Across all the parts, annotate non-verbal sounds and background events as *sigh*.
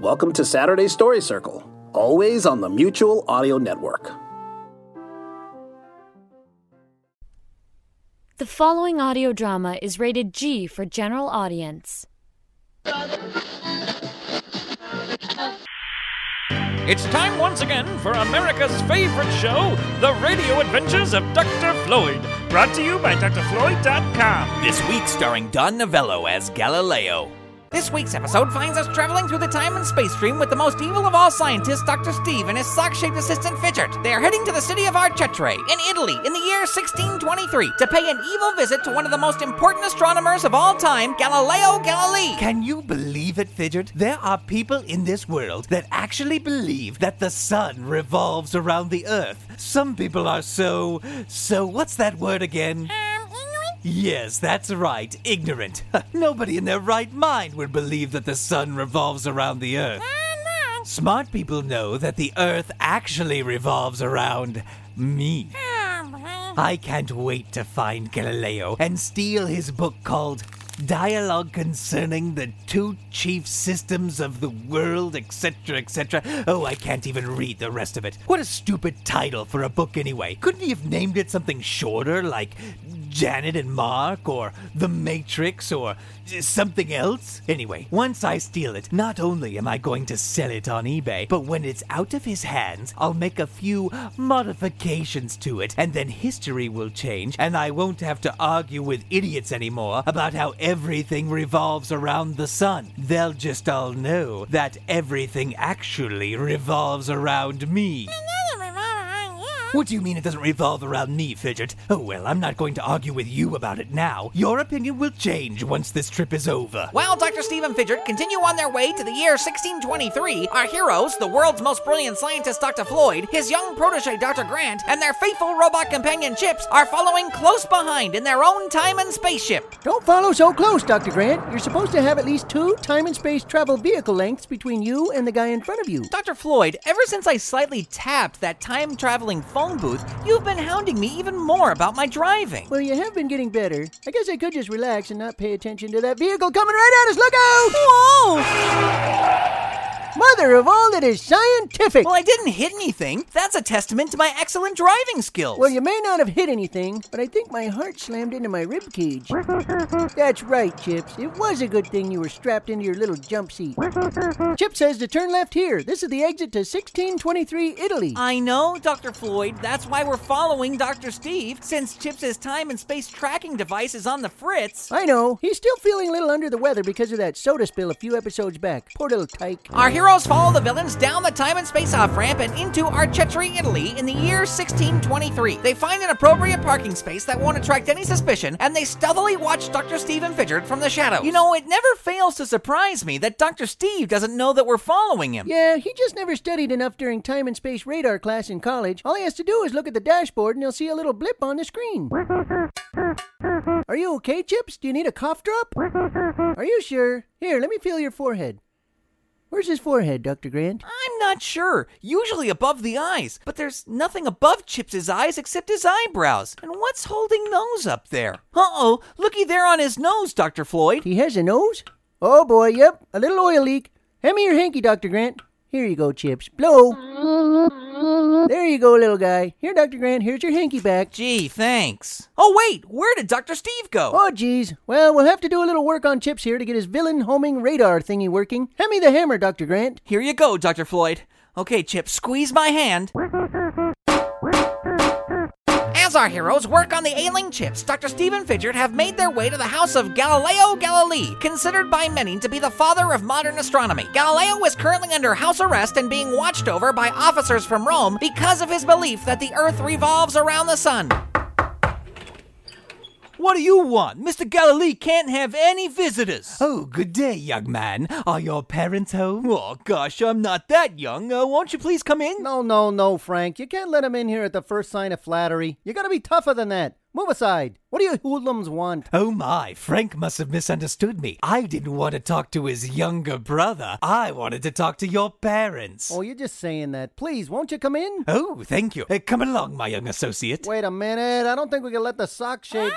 Welcome to Saturday Story Circle, always on the Mutual Audio Network. The following audio drama is rated G for general audience. It's time once again for America's favorite show, The Radio Adventures of Dr. Floyd, brought to you by drfloyd.com. This week, starring Don Novello as Galileo. This week's episode finds us traveling through the time and space stream with the most evil of all scientists, Dr. Steve, and his sock shaped assistant Fidget. They are heading to the city of Arcetri, in Italy, in the year 1623, to pay an evil visit to one of the most important astronomers of all time, Galileo Galilei. Can you believe it, Fidget? There are people in this world that actually believe that the sun revolves around the earth. Some people are so. so. what's that word again? Yes, that's right, ignorant. *laughs* Nobody in their right mind would believe that the sun revolves around the earth. Uh-huh. Smart people know that the earth actually revolves around me. Uh-huh. I can't wait to find Galileo and steal his book called Dialogue Concerning the Two Chief Systems of the World, etc., etc. Oh, I can't even read the rest of it. What a stupid title for a book, anyway. Couldn't he have named it something shorter, like Janet and Mark, or The Matrix, or something else? Anyway, once I steal it, not only am I going to sell it on eBay, but when it's out of his hands, I'll make a few modifications to it, and then history will change, and I won't have to argue with idiots anymore about how everything revolves around the sun. They'll just all know that everything actually revolves around me. What do you mean it doesn't revolve around me, Fidget? Oh, well, I'm not going to argue with you about it now. Your opinion will change once this trip is over. While Dr. Steve and Fidget continue on their way to the year 1623, our heroes, the world's most brilliant scientist Dr. Floyd, his young protege Dr. Grant, and their faithful robot companion Chips are following close behind in their own time and spaceship. Don't follow so close, Dr. Grant. You're supposed to have at least two time and space travel vehicle lengths between you and the guy in front of you. Dr. Floyd, ever since I slightly tapped that time traveling phone booth, you've been hounding me even more about my driving. Well, you have been getting better. I guess I could just relax and not pay attention to that vehicle coming right at us. Look out! Whoa! Mother of all that is scientific! Well, I didn't hit anything. That's a testament to my excellent driving skills. Well, you may not have hit anything, but I think my heart slammed into my rib cage. *laughs* That's right, Chips. It was a good thing you were strapped into your little jump seat. *laughs* Chip says to turn left here. This is the exit to 1623 Italy. I know, Dr. Floyd. That's why we're following Dr. Steve, since Chips' time and space tracking device is on the fritz. I know. He's still feeling a little under the weather because of that soda spill a few episodes back. Poor little tyke. Our heroes follow the villains down the time and space off ramp and into Arcetri, Italy in the year 1623. They find an appropriate parking space that won't attract any suspicion, and they stealthily watch Dr. Steve and Fidget from the shadows. You know, it never fails to surprise me that Dr. Steve doesn't know that we're following him. Yeah, he just never studied enough during time and space radar class in college. All he has to do is look at the dashboard and he'll see a little blip on the screen. *laughs* Are you okay, Chips? Do you need a cough drop? *laughs* Are you sure? Here, let me feel your forehead. Where's his forehead, Dr. Grant? I'm not sure. Usually above the eyes, but there's nothing above Chips's eyes except his eyebrows. And what's holding those up there? Uh oh, looky there on his nose, Dr. Floyd. He has a nose? Oh boy, yep, a little oil leak. Hand me your hanky, Dr. Grant. Here you go, Chips. Blow. There you go, little guy. Here, Dr. Grant, here's your hanky back. Gee, thanks. Oh, wait, where did Dr. Steve go? Oh, geez. Well, we'll have to do a little work on Chips here to get his villain homing radar thingy working. Hand me the hammer, Dr. Grant. Here you go, Dr. Floyd. Okay, Chip, squeeze my hand. As our heroes work on the ailing Chips, Dr. Steve and Fidget have made their way to the house of Galileo Galilei, considered by many to be the father of modern astronomy. Galileo is currently under house arrest and being watched over by officers from Rome because of his belief that the Earth revolves around the sun. What do you want? Mr. Galilee can't have any visitors. Oh, good day, young man. Are your parents home? Oh, gosh, I'm not that young. Uh, won't you please come in? No, no, no, Frank. You can't let him in here at the first sign of flattery. You gotta be tougher than that. Move aside. What do you hoodlums want? Oh my, Frank must have misunderstood me. I didn't want to talk to his younger brother. I wanted to talk to your parents. Oh, you're just saying that. Please, won't you come in? Oh, thank you. Uh, come along, my young associate. Wait a minute. I don't think we can let the sock shape.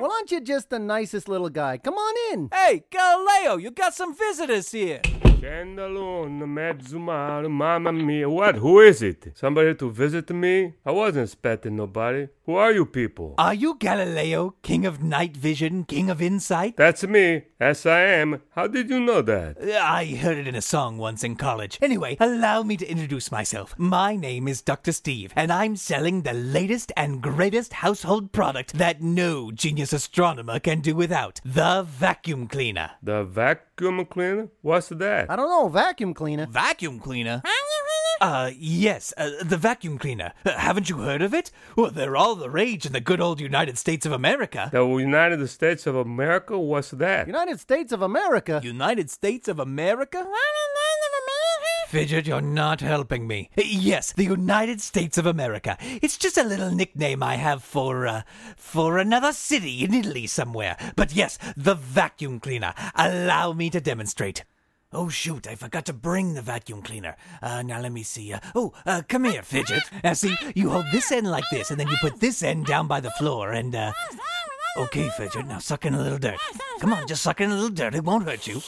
Well, aren't you just the nicest little guy? Come on in. Hey, Galileo, you got some visitors here. Candalone, Medzumar, Mamma Mia. What? Who is it? Somebody to visit me? I wasn't expecting nobody. Who are you people? Are you Galileo, king of night vision, king of insight? That's me. Yes, I am. How did you know that? I heard it in a song once in college. Anyway, allow me to introduce myself. My name is Dr. Steve, and I'm selling the latest and greatest household product that no genius astronomer can do without the vacuum cleaner. The vacuum cleaner? What's that? I don't know, vacuum cleaner. Vacuum cleaner? Uh, yes, uh, the vacuum cleaner. Uh, haven't you heard of it? Well, they're all the rage in the good old United States of America. The United States of America? What's that? United States of America. United States of America? Fidget, you're not helping me. Yes, the United States of America. It's just a little nickname I have for, uh, for another city in Italy somewhere. But yes, the vacuum cleaner. Allow me to demonstrate. Oh, shoot, I forgot to bring the vacuum cleaner. Uh, now let me see. Uh, oh, uh, come here, Fidget. Now, see, you hold this end like this, and then you put this end down by the floor, and, uh. Okay, Fidget, now suck in a little dirt. Come on, just suck in a little dirt. It won't hurt you.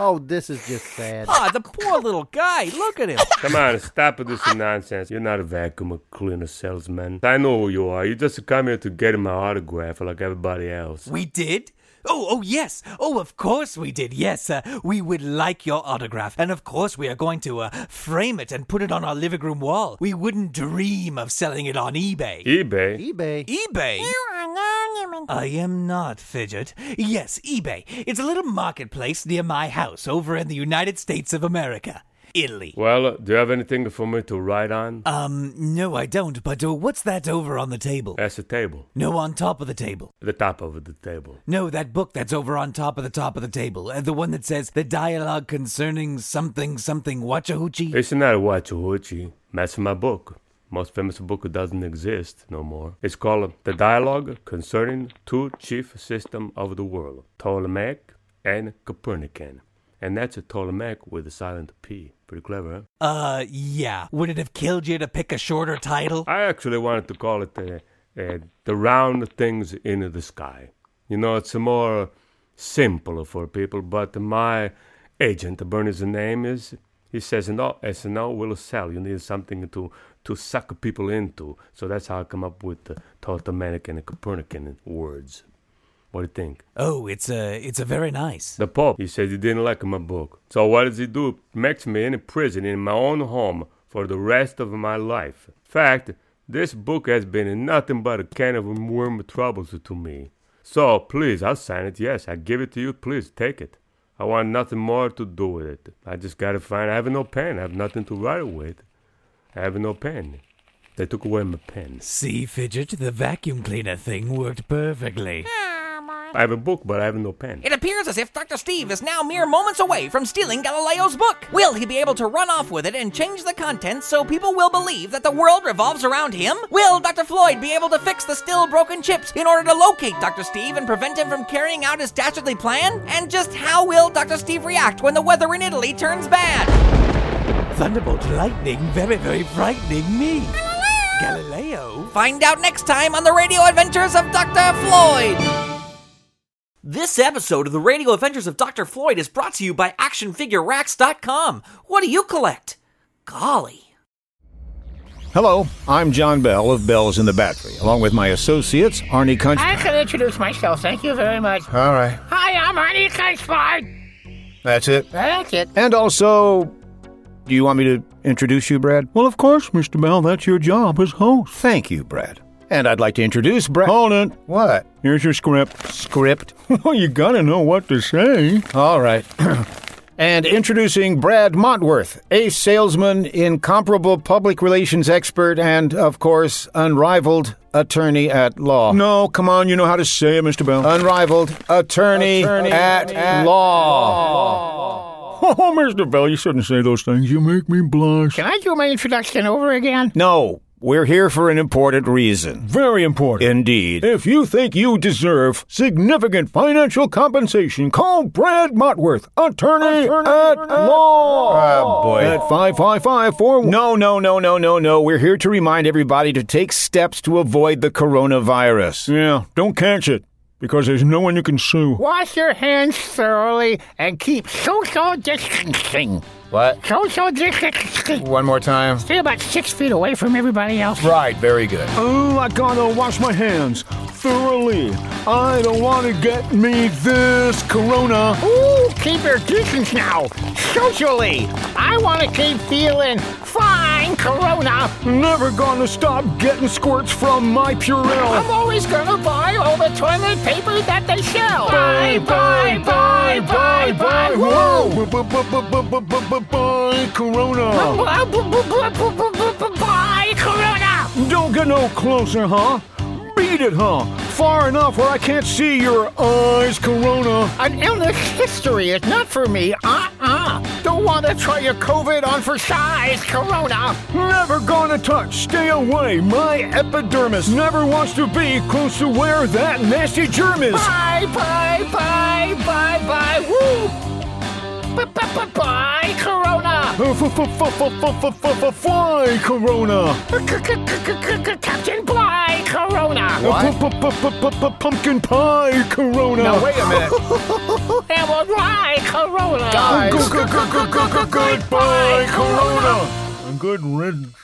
Oh, this is just sad. Ah, the poor little guy. Look at him. Come on, stop with this nonsense. You're not a vacuum cleaner salesman. I know who you are. You just come here to get my autograph like everybody else. We did? Oh, oh, yes. Oh, of course we did. Yes, uh, we would like your autograph. And of course we are going to uh, frame it and put it on our living room wall. We wouldn't dream of selling it on eBay. eBay? eBay. eBay? You are no human. I am not, Fidget. Yes, eBay. It's a little marketplace near my house over in the United States of America. Italy. Well, uh, do you have anything for me to write on? Um, no, I don't, but uh, what's that over on the table? That's a table. No, on top of the table. The top of the table. No, that book that's over on top of the top of the table. Uh, the one that says the dialogue concerning something something Wachahuchi. It's not a Wachahuchi. That's my book. Most famous book that doesn't exist no more. It's called The Dialogue Concerning Two Chief Systems of the World, Ptolemaic and Copernican. And that's a Ptolemaic with a silent P. Pretty clever, huh? Uh, yeah. Would it have killed you to pick a shorter title? I actually wanted to call it uh, uh, The Round Things in the Sky. You know, it's more simple for people, but my agent, Bernie's name is, he says, no, SNL will sell. You need something to, to suck people into. So that's how I come up with the Ptolemaic and Copernican words. What do you think? Oh, it's uh, it's a very nice. The Pope, he said he didn't like my book. So what does he do? Makes me in prison in my own home for the rest of my life. Fact, this book has been nothing but a can of worm troubles to me. So please, I'll sign it. Yes, I give it to you. Please take it. I want nothing more to do with it. I just gotta find. I have no pen. I have nothing to write with. I have no pen. They took away my pen. See, Fidget, the vacuum cleaner thing worked perfectly. I have a book, but I have no pen. It appears as if Dr. Steve is now mere moments away from stealing Galileo's book. Will he be able to run off with it and change the contents so people will believe that the world revolves around him? Will Dr. Floyd be able to fix the still broken Chips in order to locate Dr. Steve and prevent him from carrying out his dastardly plan? And just how will Dr. Steve react when the weather in Italy turns bad? Thunderbolt lightning, very, very frightening me. Galileo? Find out next time on the radio adventures of Dr. Floyd. This episode of the Radio Adventures of Dr. Floyd is brought to you by ActionFigureRacks.com. What do you collect? Golly. Hello, I'm John Bell of Bells in the Battery, along with my associates, Arnie Kunch. I can introduce myself. Thank you very much. All right, Hi, I'm Arnie Kunchford. that's it. That's it. And also, do you want me to introduce you, Brad? Well, of course, Mr. Bell. That's your job as host. Thank you, Brad. And I'd like to introduce Brad. Hold it. What? Here's your script. Script? *laughs* Well, you gotta know what to say. All right. *clears throat* and introducing Brad Montworth, ace salesman, incomparable public relations expert, and, of course, unrivaled attorney at law. No, come on, you know how to say it, Mr. Bell. Unrivaled attorney, at, law. Oh, *laughs* Mr. Bell, you shouldn't say those things. You make me blush. Can I do my introduction over again? No, we're here for an important reason. Very important. Indeed. If you think you deserve significant financial compensation, call Brad Motworth, attorney, at law. Oh, boy. At 555 No, no, no, no, no, no. We're here to remind everybody to take steps to avoid the coronavirus. Yeah, don't catch it, because there's no one you can sue. Wash your hands thoroughly and keep social distancing. What? Social distancing. One more time. Stay about six feet away from everybody else. Right, very good. Oh, I gotta wash my hands thoroughly. I don't want to get me this corona. Ooh, keep your distance now. Socially. I want to keep feeling fine, Corona. Never gonna stop getting squirts from my Purell. I'm always gonna buy all the toilet paper that they sell. Buy, buy, buy, buy, buy. Whoa! Bye, Corona. Buy, Corona. Don't get no closer, huh? Beat it, huh? Far enough where I can't see your eyes, Corona. An illness history is not for me. Uh-uh. Don't want to try your COVID on for size, Corona. Never gonna touch. Stay away. My epidermis never wants to be close to where that nasty germ is. Bye, bye, bye, bye, bye. Woo! Bye, Corona. Fly, Corona. Captain Bligh, Corona. Pumpkin pie, Corona. Now, wait a minute. And we'll Corona. Goodbye, Corona. Good riddance.